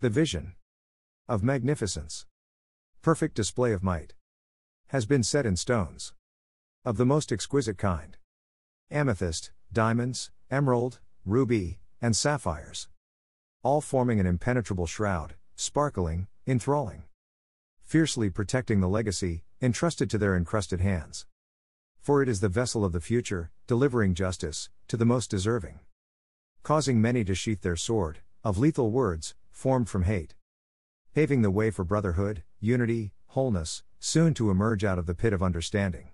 The vision of magnificence, perfect display of might, has been set in stones of the most exquisite kind amethyst, diamonds, emerald, ruby, and sapphires. All forming an impenetrable shroud, sparkling, enthralling. Fiercely protecting the legacy, entrusted to their encrusted hands. For it is the vessel of the future, delivering justice, to the most deserving. Causing many to sheath their sword, of lethal words, formed from hate. Paving the way for brotherhood, unity, wholeness, soon to emerge out of the pit of understanding.